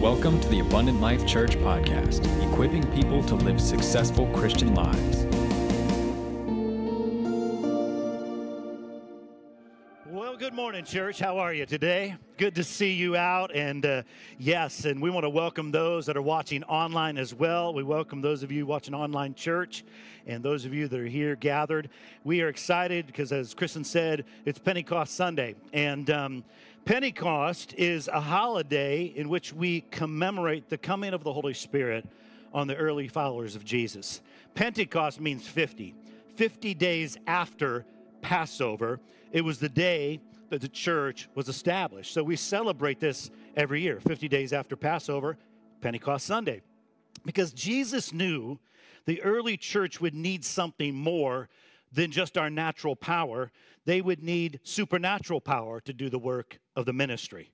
Welcome to the Abundant Life Church podcast, equipping people to live successful Christian lives. Well, good morning, church. How are you today? Good to see you out. And uh, yes, and we want to welcome those that are watching online as well. We welcome those of you watching online church and those of you that are here gathered. We are excited because, as Kristen said, it's Pentecost Sunday. And um, Pentecost is a holiday in which we commemorate the coming of the Holy Spirit on the early followers of Jesus. Pentecost means 50, 50 days after Passover. It was the day that the church was established. So we celebrate this every year, 50 days after Passover, Pentecost Sunday. Because Jesus knew the early church would need something more than just our natural power they would need supernatural power to do the work of the ministry.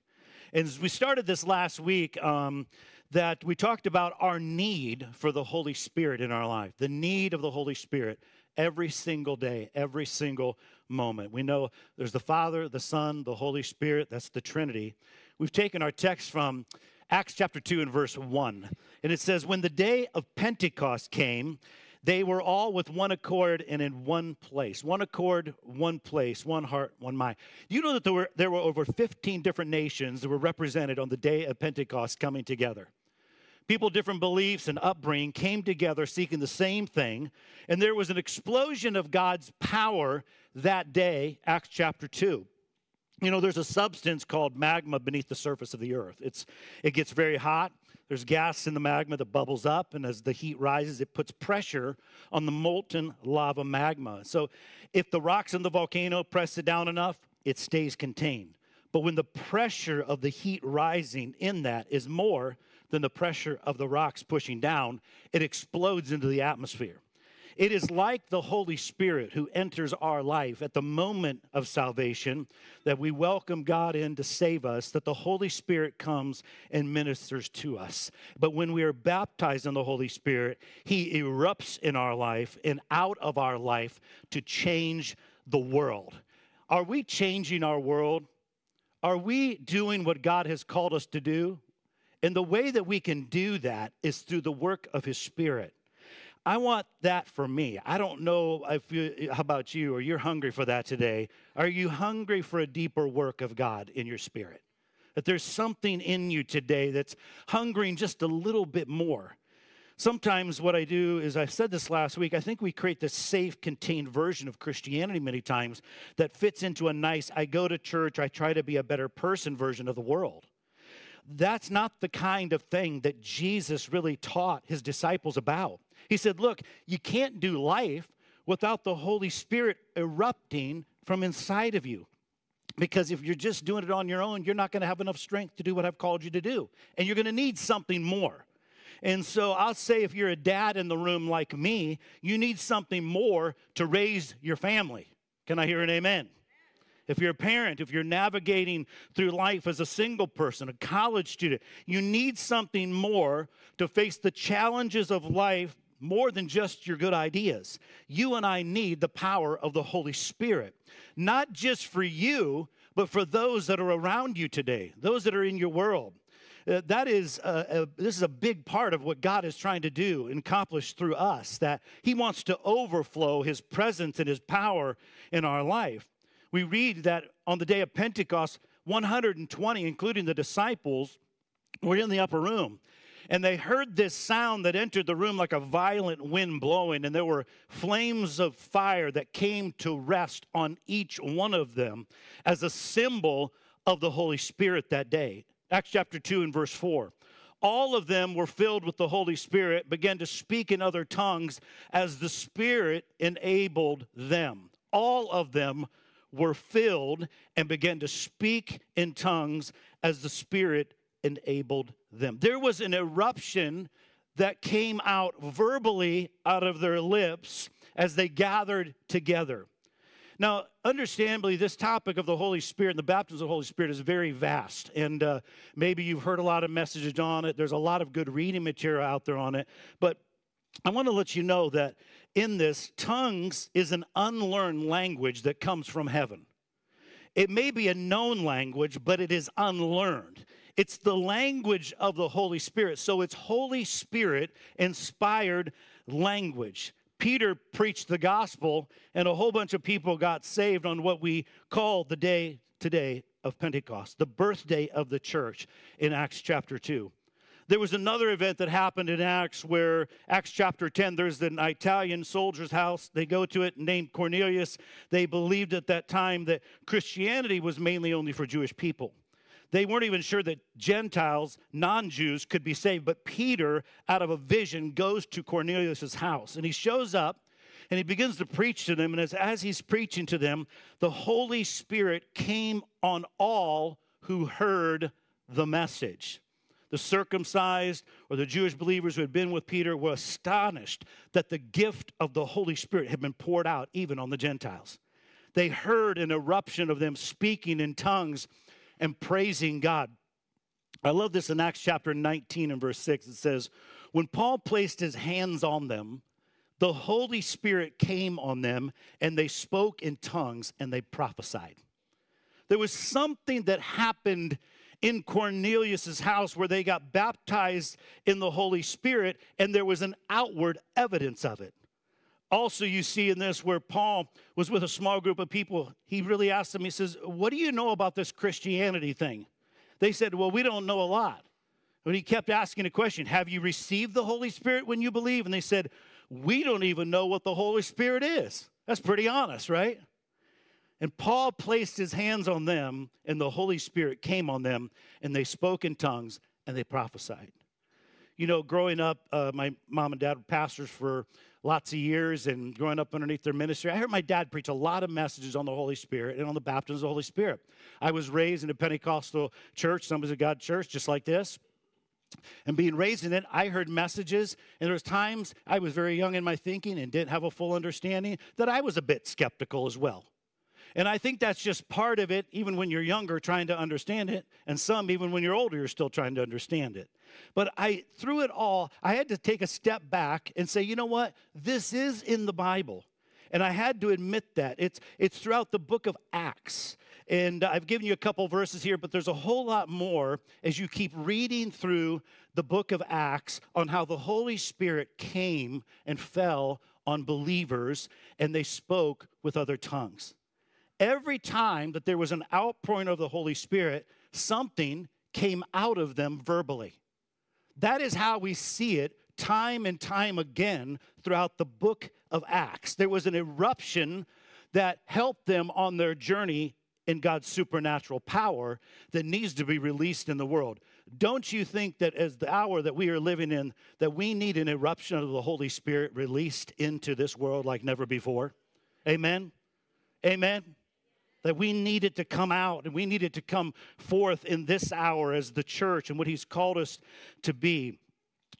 And as we started this last week, um, that we talked about our need for the Holy Spirit in our life, the need of the Holy Spirit every single day, every single moment. We know there's the Father, the Son, the Holy Spirit, that's the Trinity. We've taken our text from Acts chapter 2 and verse 1, and it says, When the day of Pentecost came, they were all with one accord and in one place. One accord, one place, one heart, one mind. You know that there were, there were over 15 different nations that were represented on the day of Pentecost coming together. People, different beliefs and upbringing came together seeking the same thing. And there was an explosion of God's power that day, Acts chapter 2 you know there's a substance called magma beneath the surface of the earth it's it gets very hot there's gas in the magma that bubbles up, and as the heat rises, it puts pressure on the molten lava magma. So, if the rocks in the volcano press it down enough, it stays contained. But when the pressure of the heat rising in that is more than the pressure of the rocks pushing down, it explodes into the atmosphere. It is like the Holy Spirit who enters our life at the moment of salvation that we welcome God in to save us, that the Holy Spirit comes and ministers to us. But when we are baptized in the Holy Spirit, He erupts in our life and out of our life to change the world. Are we changing our world? Are we doing what God has called us to do? And the way that we can do that is through the work of His Spirit. I want that for me. I don't know if you, how about you, or you're hungry for that today. Are you hungry for a deeper work of God in your spirit? That there's something in you today that's hungering just a little bit more. Sometimes what I do is, I said this last week, I think we create this safe, contained version of Christianity many times that fits into a nice, I go to church, I try to be a better person version of the world. That's not the kind of thing that Jesus really taught his disciples about. He said, Look, you can't do life without the Holy Spirit erupting from inside of you. Because if you're just doing it on your own, you're not going to have enough strength to do what I've called you to do. And you're going to need something more. And so I'll say if you're a dad in the room like me, you need something more to raise your family. Can I hear an amen? If you're a parent, if you're navigating through life as a single person, a college student, you need something more to face the challenges of life more than just your good ideas. You and I need the power of the Holy Spirit, not just for you, but for those that are around you today, those that are in your world. Uh, that is a, a, this is a big part of what God is trying to do and accomplish through us that he wants to overflow his presence and his power in our life. We read that on the day of Pentecost 120 including the disciples were in the upper room and they heard this sound that entered the room like a violent wind blowing, and there were flames of fire that came to rest on each one of them as a symbol of the Holy Spirit that day. Acts chapter 2 and verse 4. All of them were filled with the Holy Spirit, began to speak in other tongues as the Spirit enabled them. All of them were filled and began to speak in tongues as the Spirit enabled them. There was an eruption that came out verbally out of their lips as they gathered together. Now, understandably, this topic of the Holy Spirit and the baptism of the Holy Spirit is very vast. And uh, maybe you've heard a lot of messages on it. There's a lot of good reading material out there on it. But I want to let you know that in this, tongues is an unlearned language that comes from heaven. It may be a known language, but it is unlearned. It's the language of the Holy Spirit. So it's Holy Spirit inspired language. Peter preached the gospel, and a whole bunch of people got saved on what we call the day today of Pentecost, the birthday of the church in Acts chapter 2. There was another event that happened in Acts where, Acts chapter 10, there's an Italian soldier's house. They go to it named Cornelius. They believed at that time that Christianity was mainly only for Jewish people. They weren't even sure that Gentiles, non Jews, could be saved. But Peter, out of a vision, goes to Cornelius' house and he shows up and he begins to preach to them. And as, as he's preaching to them, the Holy Spirit came on all who heard the message. The circumcised or the Jewish believers who had been with Peter were astonished that the gift of the Holy Spirit had been poured out even on the Gentiles. They heard an eruption of them speaking in tongues and praising God. I love this in Acts chapter 19 and verse 6. It says, When Paul placed his hands on them, the Holy Spirit came on them, and they spoke in tongues and they prophesied. There was something that happened in Cornelius's house where they got baptized in the Holy Spirit and there was an outward evidence of it. Also, you see in this where Paul was with a small group of people, he really asked them, he says, What do you know about this Christianity thing? They said, Well, we don't know a lot. But he kept asking a question Have you received the Holy Spirit when you believe? And they said, We don't even know what the Holy Spirit is. That's pretty honest, right? And Paul placed his hands on them, and the Holy Spirit came on them, and they spoke in tongues and they prophesied. You know, growing up, uh, my mom and dad were pastors for lots of years and growing up underneath their ministry. I heard my dad preach a lot of messages on the Holy Spirit and on the baptism of the Holy Spirit. I was raised in a Pentecostal church, Assemblies of God church, just like this. And being raised in it, I heard messages, and there was times I was very young in my thinking and didn't have a full understanding that I was a bit skeptical as well. And I think that's just part of it, even when you're younger, trying to understand it. And some, even when you're older, you're still trying to understand it. But I, through it all, I had to take a step back and say, you know what? This is in the Bible. And I had to admit that. It's, it's throughout the book of Acts. And I've given you a couple verses here, but there's a whole lot more as you keep reading through the book of Acts on how the Holy Spirit came and fell on believers and they spoke with other tongues. Every time that there was an outpouring of the Holy Spirit, something came out of them verbally. That is how we see it time and time again throughout the book of Acts. There was an eruption that helped them on their journey in God's supernatural power that needs to be released in the world. Don't you think that as the hour that we are living in that we need an eruption of the Holy Spirit released into this world like never before? Amen. Amen that we needed to come out and we needed to come forth in this hour as the church and what He's called us to be.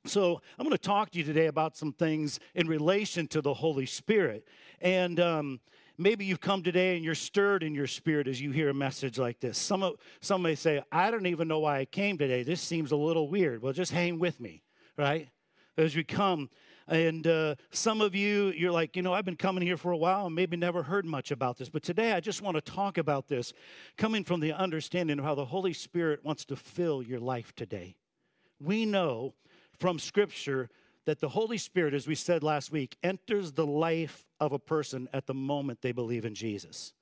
So, I'm going to talk to you today about some things in relation to the Holy Spirit. And um, maybe you've come today and you're stirred in your spirit as you hear a message like this. Some, some may say, I don't even know why I came today. This seems a little weird. Well, just hang with me, right? As we come and uh, some of you, you're like, you know, I've been coming here for a while and maybe never heard much about this. But today I just want to talk about this coming from the understanding of how the Holy Spirit wants to fill your life today. We know from Scripture that the Holy Spirit, as we said last week, enters the life of a person at the moment they believe in Jesus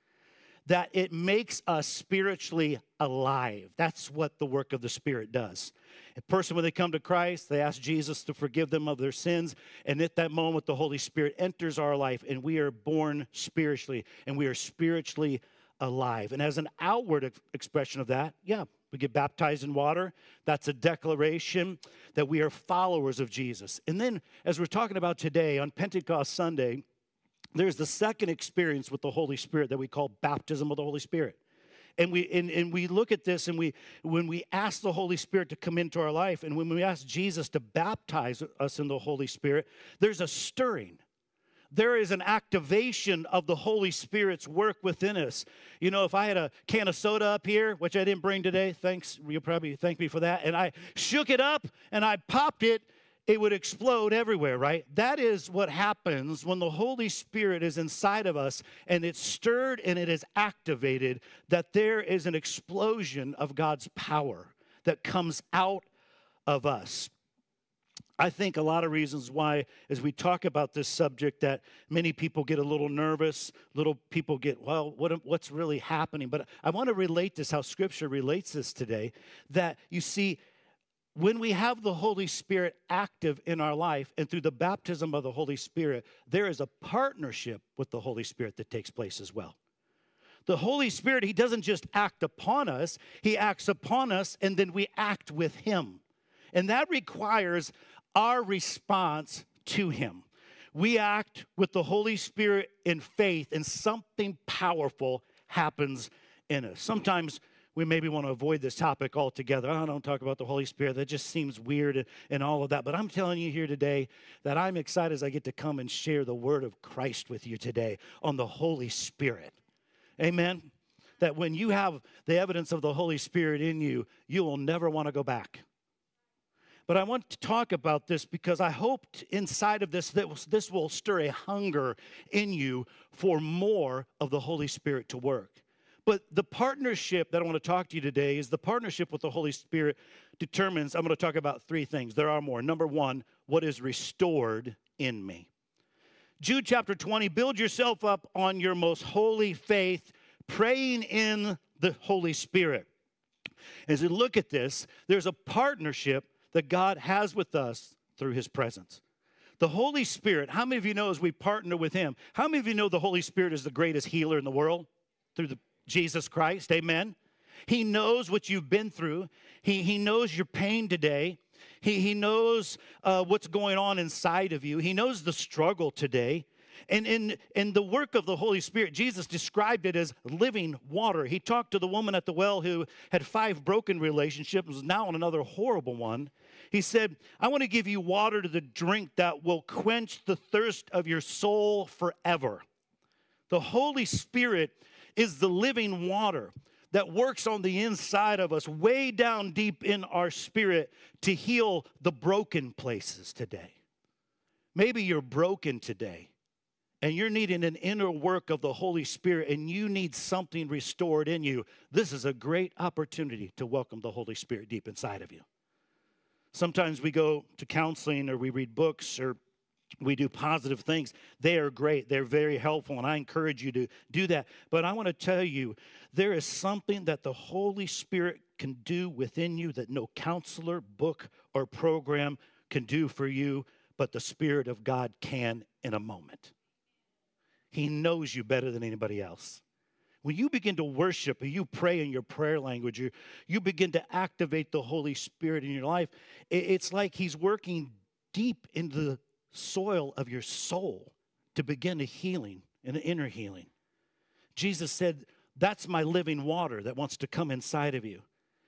that it makes us spiritually alive. That's what the work of the Spirit does. A person, when they come to Christ, they ask Jesus to forgive them of their sins. And at that moment, the Holy Spirit enters our life, and we are born spiritually, and we are spiritually alive. And as an outward expression of that, yeah, we get baptized in water. That's a declaration that we are followers of Jesus. And then, as we're talking about today on Pentecost Sunday, there's the second experience with the Holy Spirit that we call baptism of the Holy Spirit. And we and, and we look at this and we when we ask the Holy Spirit to come into our life and when we ask Jesus to baptize us in the Holy Spirit, there's a stirring there is an activation of the Holy Spirit's work within us. You know, if I had a can of soda up here, which I didn't bring today, thanks, you'll probably thank me for that, and I shook it up and I popped it, it would explode everywhere, right? That is what happens when the Holy Spirit is inside of us and it's stirred and it is activated, that there is an explosion of God's power. that comes out of us. I think a lot of reasons why, as we talk about this subject, that many people get a little nervous, little people get, well, what, what's really happening? But I want to relate this, how Scripture relates this today, that you see, when we have the Holy Spirit active in our life and through the baptism of the Holy Spirit, there is a partnership with the Holy Spirit that takes place as well. The Holy Spirit, He doesn't just act upon us, He acts upon us and then we act with Him. And that requires our response to Him. We act with the Holy Spirit in faith, and something powerful happens in us. Sometimes we maybe want to avoid this topic altogether. I don't talk about the Holy Spirit. That just seems weird and all of that. But I'm telling you here today that I'm excited as I get to come and share the word of Christ with you today on the Holy Spirit. Amen. That when you have the evidence of the Holy Spirit in you, you will never want to go back. But I want to talk about this because I hoped inside of this that this will stir a hunger in you for more of the Holy Spirit to work. But the partnership that I want to talk to you today is the partnership with the Holy Spirit determines, I'm going to talk about three things. There are more. Number one, what is restored in me. Jude chapter 20, build yourself up on your most holy faith, praying in the Holy Spirit. As we look at this, there's a partnership that God has with us through his presence. The Holy Spirit, how many of you know as we partner with him, how many of you know the Holy Spirit is the greatest healer in the world through the Jesus Christ? Amen. He knows what you've been through. He, he knows your pain today. He, he knows uh, what's going on inside of you. He knows the struggle today. And in, in the work of the Holy Spirit, Jesus described it as living water. He talked to the woman at the well who had five broken relationships, was now on another horrible one. He said, I want to give you water to the drink that will quench the thirst of your soul forever. The Holy Spirit is the living water that works on the inside of us, way down deep in our spirit, to heal the broken places today. Maybe you're broken today and you're needing an inner work of the Holy Spirit and you need something restored in you. This is a great opportunity to welcome the Holy Spirit deep inside of you. Sometimes we go to counseling or we read books or we do positive things. They are great. They're very helpful, and I encourage you to do that. But I want to tell you, there is something that the Holy Spirit can do within you that no counselor, book, or program can do for you, but the Spirit of God can in a moment. He knows you better than anybody else. When you begin to worship and you pray in your prayer language, you, you begin to activate the Holy Spirit in your life, it's like He's working deep into the soil of your soul to begin a healing, and an inner healing. Jesus said, That's my living water that wants to come inside of you.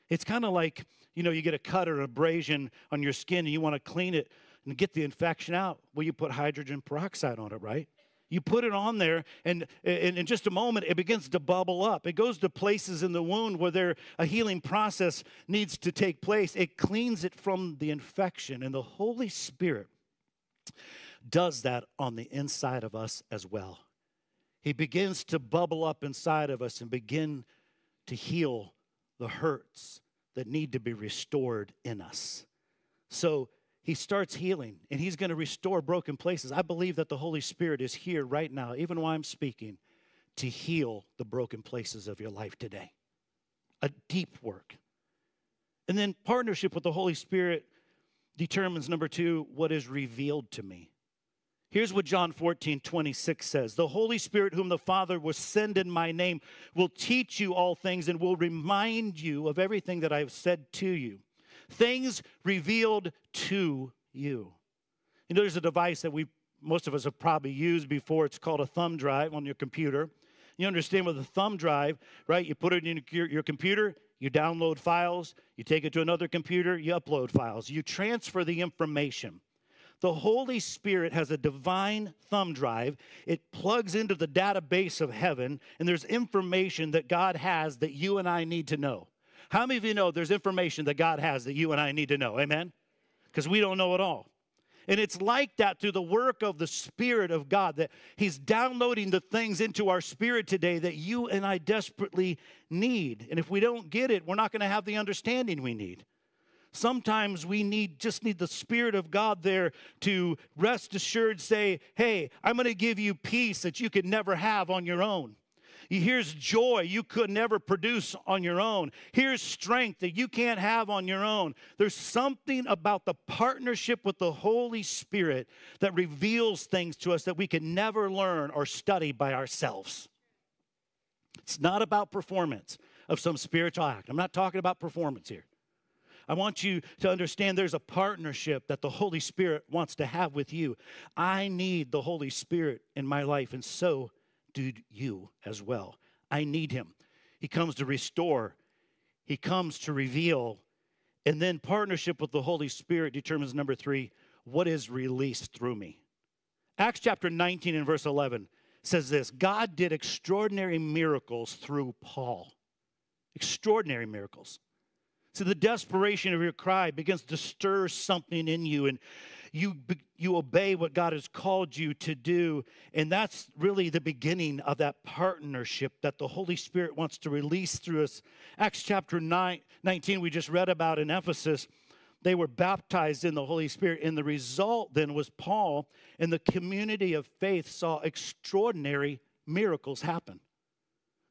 It's kind of like, you know, you get a cut or abrasion on your skin and you want to clean it and get the infection out. Well, you put hydrogen peroxide on it, right? You put it on there, and, and in just a moment, it begins to bubble up. It goes to places in the wound where there a healing process needs to take place. It cleans it from the infection, and the Holy Spirit does that on the inside of us as well. He begins to bubble up inside of us and begin to heal the hurts that need to be restored in us. So he starts healing and he's going to restore broken places. I believe that the Holy Spirit is here right now, even while I'm speaking, to heal the broken places of your life today. A deep work. And then partnership with the Holy Spirit determines number two, what is revealed to me. Here's what John 14, 26 says The Holy Spirit, whom the Father will send in my name, will teach you all things and will remind you of everything that I have said to you. Things revealed to you. You know, there's a device that we most of us have probably used before. It's called a thumb drive on your computer. You understand with a thumb drive, right? You put it in your, your computer, you download files, you take it to another computer, you upload files, you transfer the information. The Holy Spirit has a divine thumb drive. It plugs into the database of heaven, and there's information that God has that you and I need to know. How many of you know there's information that God has that you and I need to know? Amen? Because we don't know it all. And it's like that through the work of the Spirit of God, that He's downloading the things into our spirit today that you and I desperately need. And if we don't get it, we're not going to have the understanding we need. Sometimes we need just need the Spirit of God there to rest assured say, Hey, I'm going to give you peace that you could never have on your own. Here's joy you could never produce on your own. Here's strength that you can't have on your own. There's something about the partnership with the Holy Spirit that reveals things to us that we can never learn or study by ourselves. It's not about performance of some spiritual act. I'm not talking about performance here. I want you to understand there's a partnership that the Holy Spirit wants to have with you. I need the Holy Spirit in my life, and so do you as well. I need him. He comes to restore, he comes to reveal. And then partnership with the Holy Spirit determines number three, what is released through me. Acts chapter 19 and verse 11 says this God did extraordinary miracles through Paul. Extraordinary miracles. So the desperation of your cry begins to stir something in you, and you, you obey what God has called you to do. And that's really the beginning of that partnership that the Holy Spirit wants to release through us. Acts chapter 9, 19, we just read about in Ephesus. They were baptized in the Holy Spirit. And the result then was Paul and the community of faith saw extraordinary miracles happen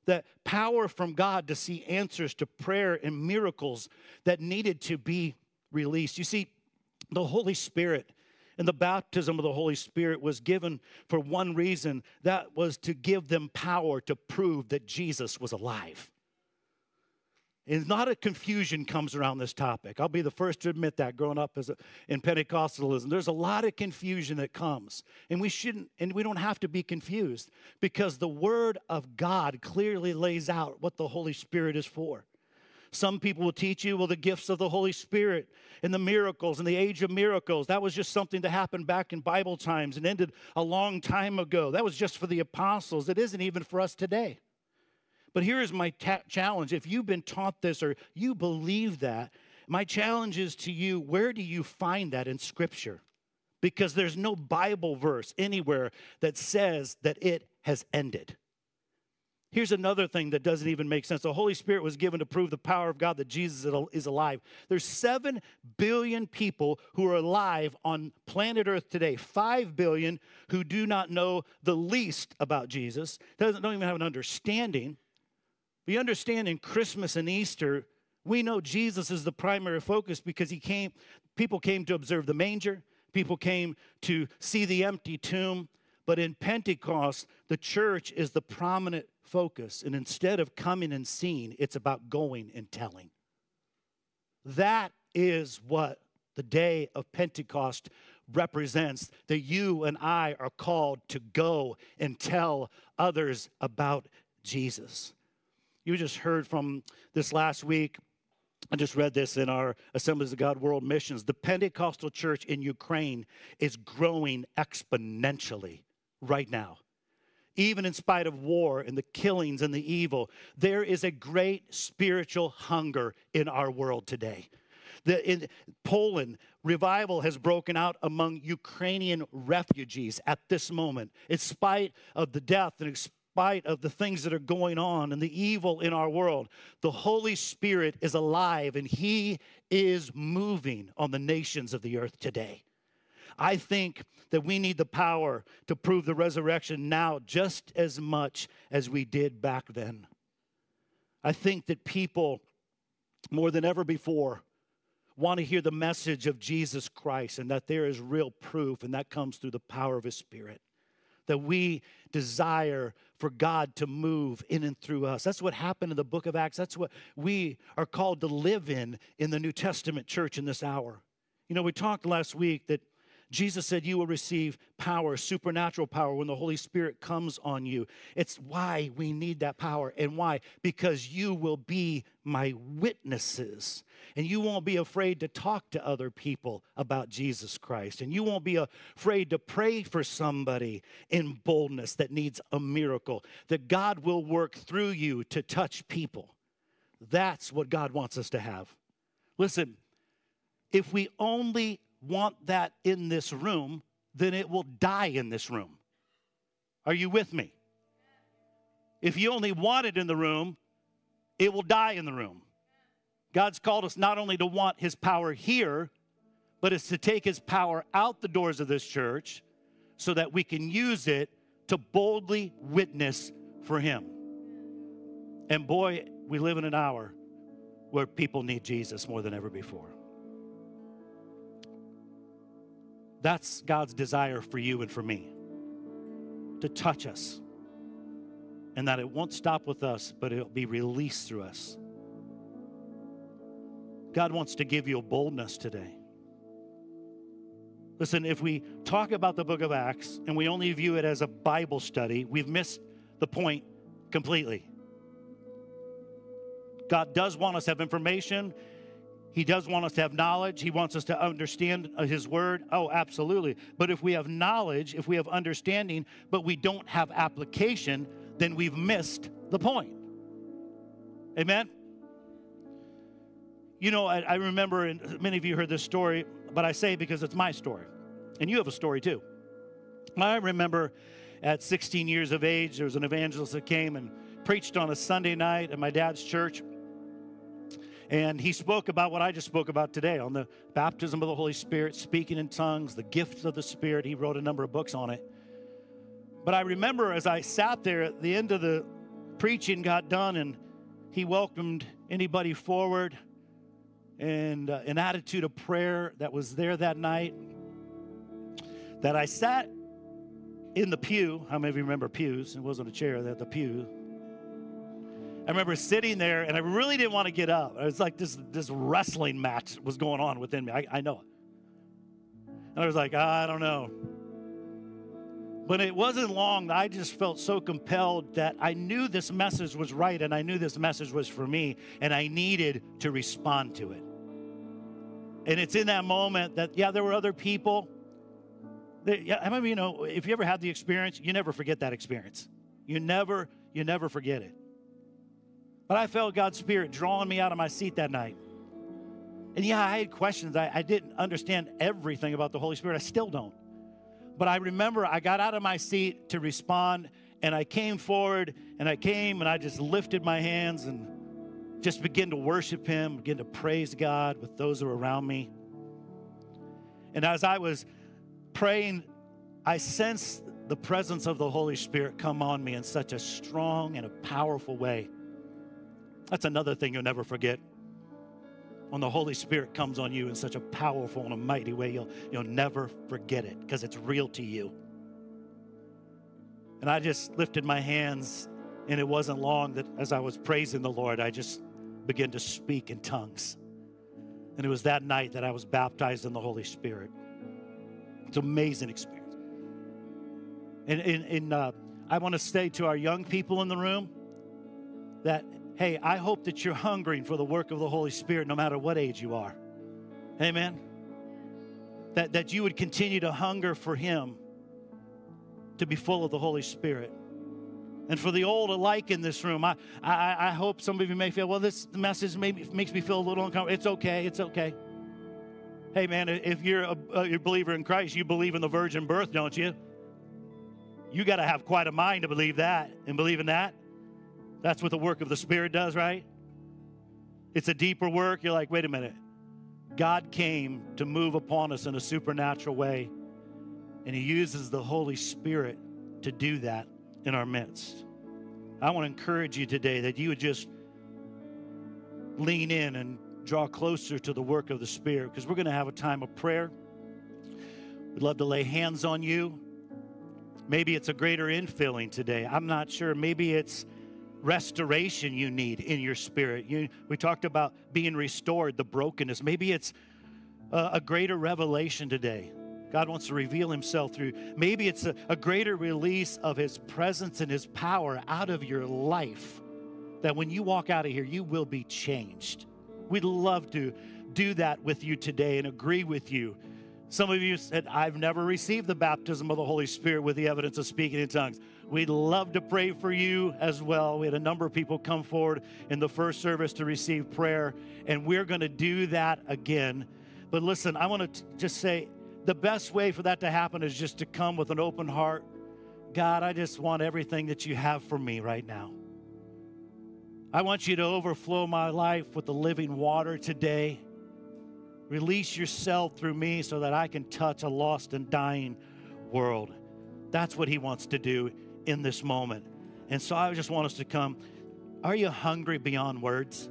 that power from God to see answers to prayer and miracles that needed to be released. You see, the Holy Spirit and the baptism of the Holy Spirit was given for one reason that was to give them power to prove that Jesus was alive. And not a confusion comes around this topic. I'll be the first to admit that growing up as a, in Pentecostalism. There's a lot of confusion that comes. And we shouldn't, and we don't have to be confused because the Word of God clearly lays out what the Holy Spirit is for. Some people will teach you, well, the gifts of the Holy Spirit and the miracles and the age of miracles, that was just something that happened back in Bible times and ended a long time ago. That was just for the apostles. It isn't even for us today. But here is my ta- challenge. If you've been taught this or you believe that, my challenge is to you where do you find that in Scripture? Because there's no Bible verse anywhere that says that it has ended. Here's another thing that doesn't even make sense. The Holy Spirit was given to prove the power of God that Jesus is alive. There's 7 billion people who are alive on planet Earth today. 5 billion who do not know the least about Jesus, doesn't don't even have an understanding. We understand in Christmas and Easter, we know Jesus is the primary focus because he came people came to observe the manger, people came to see the empty tomb, but in Pentecost, the church is the prominent focus. And instead of coming and seeing, it's about going and telling. That is what the day of Pentecost represents that you and I are called to go and tell others about Jesus. You just heard from this last week. I just read this in our Assemblies of God World Missions. The Pentecostal church in Ukraine is growing exponentially right now even in spite of war and the killings and the evil, there is a great spiritual hunger in our world today. The, in Poland, revival has broken out among Ukrainian refugees at this moment. In spite of the death and in spite of the things that are going on and the evil in our world, the Holy Spirit is alive and He is moving on the nations of the earth today. I think that we need the power to prove the resurrection now just as much as we did back then. I think that people, more than ever before, want to hear the message of Jesus Christ and that there is real proof, and that comes through the power of His Spirit. That we desire for God to move in and through us. That's what happened in the book of Acts. That's what we are called to live in in the New Testament church in this hour. You know, we talked last week that Jesus said, You will receive power, supernatural power, when the Holy Spirit comes on you. It's why we need that power. And why? Because you will be my witnesses. And you won't be afraid to talk to other people about Jesus Christ. And you won't be afraid to pray for somebody in boldness that needs a miracle. That God will work through you to touch people. That's what God wants us to have. Listen, if we only want that in this room, then it will die in this room. Are you with me? If you only want it in the room, it will die in the room. God's called us not only to want his power here, but it's to take his power out the doors of this church so that we can use it to boldly witness for him. And boy, we live in an hour where people need Jesus more than ever before. That's God's desire for you and for me to touch us. And that it won't stop with us, but it'll be released through us. God wants to give you a boldness today. Listen, if we talk about the book of Acts and we only view it as a Bible study, we've missed the point completely. God does want us to have information. He does want us to have knowledge. He wants us to understand uh, His word. Oh, absolutely. But if we have knowledge, if we have understanding, but we don't have application, then we've missed the point. Amen? You know, I, I remember, and many of you heard this story, but I say because it's my story. And you have a story too. I remember at 16 years of age, there was an evangelist that came and preached on a Sunday night at my dad's church. And he spoke about what I just spoke about today on the baptism of the Holy Spirit, speaking in tongues, the gifts of the Spirit. He wrote a number of books on it. But I remember as I sat there at the end of the preaching got done and he welcomed anybody forward and uh, an attitude of prayer that was there that night that I sat in the pew. How many of you remember pews? It wasn't a chair, that the pew. I remember sitting there and I really didn't want to get up. It was like this, this wrestling match was going on within me. I, I know it. And I was like, ah, I don't know. But it wasn't long I just felt so compelled that I knew this message was right and I knew this message was for me and I needed to respond to it. And it's in that moment that, yeah, there were other people. That, yeah, I mean, you know, if you ever had the experience, you never forget that experience. You never, you never forget it. But I felt God's Spirit drawing me out of my seat that night. And yeah, I had questions. I, I didn't understand everything about the Holy Spirit. I still don't. But I remember I got out of my seat to respond, and I came forward, and I came and I just lifted my hands and just began to worship Him, begin to praise God with those who were around me. And as I was praying, I sensed the presence of the Holy Spirit come on me in such a strong and a powerful way. That's another thing you'll never forget. When the Holy Spirit comes on you in such a powerful and a mighty way, you'll, you'll never forget it because it's real to you. And I just lifted my hands, and it wasn't long that as I was praising the Lord, I just began to speak in tongues. And it was that night that I was baptized in the Holy Spirit. It's an amazing experience. And, and, and uh, I want to say to our young people in the room that hey, I hope that you're hungering for the work of the Holy Spirit no matter what age you are. Amen. That, that you would continue to hunger for Him, to be full of the Holy Spirit. And for the old alike in this room, I, I, I hope some of you may feel, well, this message maybe makes me feel a little uncomfortable. It's okay. It's okay. Hey, man, if you're a, a believer in Christ, you believe in the virgin birth, don't you? You got to have quite a mind to believe that and believe in that. That's what the work of the Spirit does, right? It's a deeper work. You're like, wait a minute. God came to move upon us in a supernatural way, and He uses the Holy Spirit to do that in our midst. I want to encourage you today that you would just lean in and draw closer to the work of the Spirit because we're going to have a time of prayer. We'd love to lay hands on you. Maybe it's a greater infilling today. I'm not sure. Maybe it's restoration you need in your spirit. You, we talked about being restored, the brokenness. Maybe it's a, a greater revelation today. God wants to reveal himself through. Maybe it's a, a greater release of his presence and his power out of your life. That when you walk out of here, you will be changed. We'd love to do that with you today and agree with you some of you said, I've never received the baptism of the Holy Spirit with the evidence of speaking in tongues. We'd love to pray for you as well. We had a number of people come forward in the first service to receive prayer, and we're going to do that again. But listen, I want to just say the best way for that to happen is just to come with an open heart. God, I just want everything that you have for me right now. I want you to overflow my life with the living water today. Release yourself through me so that I can touch a lost and dying world. That's what he wants to do in this moment. And so I just want us to come. Are you hungry beyond words?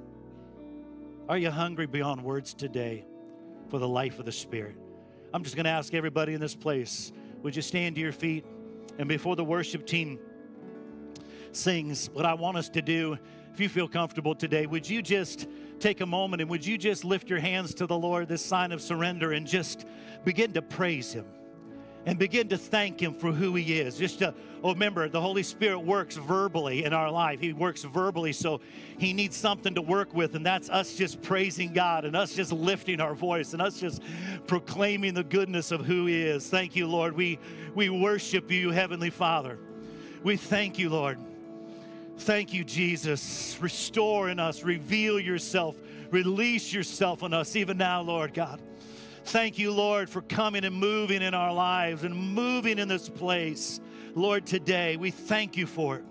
Are you hungry beyond words today for the life of the Spirit? I'm just going to ask everybody in this place would you stand to your feet? And before the worship team sings, what I want us to do, if you feel comfortable today, would you just take a moment and would you just lift your hands to the Lord, this sign of surrender, and just begin to praise Him? and begin to thank Him for who He is. Just to, oh, remember, the Holy Spirit works verbally in our life. He works verbally, so He needs something to work with, and that's us just praising God and us just lifting our voice and us just proclaiming the goodness of who He is. Thank you, Lord. We, we worship you, Heavenly Father. We thank you, Lord. Thank you, Jesus. Restore in us, reveal yourself, release yourself in us, even now, Lord God. Thank you, Lord, for coming and moving in our lives and moving in this place. Lord, today we thank you for it.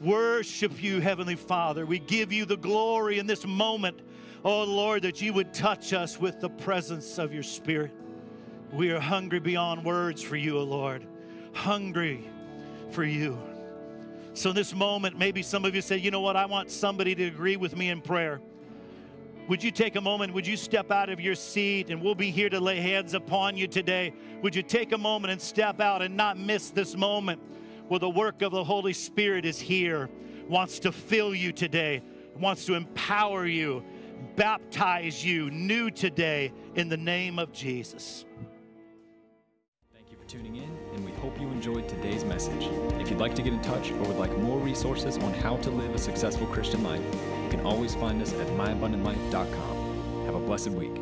Worship you, Heavenly Father. We give you the glory in this moment. Oh, Lord, that you would touch us with the presence of your Spirit. We are hungry beyond words for you, O oh Lord. Hungry for you. So, in this moment, maybe some of you say, you know what, I want somebody to agree with me in prayer. Would you take a moment? Would you step out of your seat and we'll be here to lay hands upon you today? Would you take a moment and step out and not miss this moment where the work of the Holy Spirit is here, wants to fill you today, wants to empower you, baptize you new today in the name of Jesus. Thank you for tuning in, you enjoyed today's message. If you'd like to get in touch or would like more resources on how to live a successful Christian life, you can always find us at myabundantlife.com. Have a blessed week.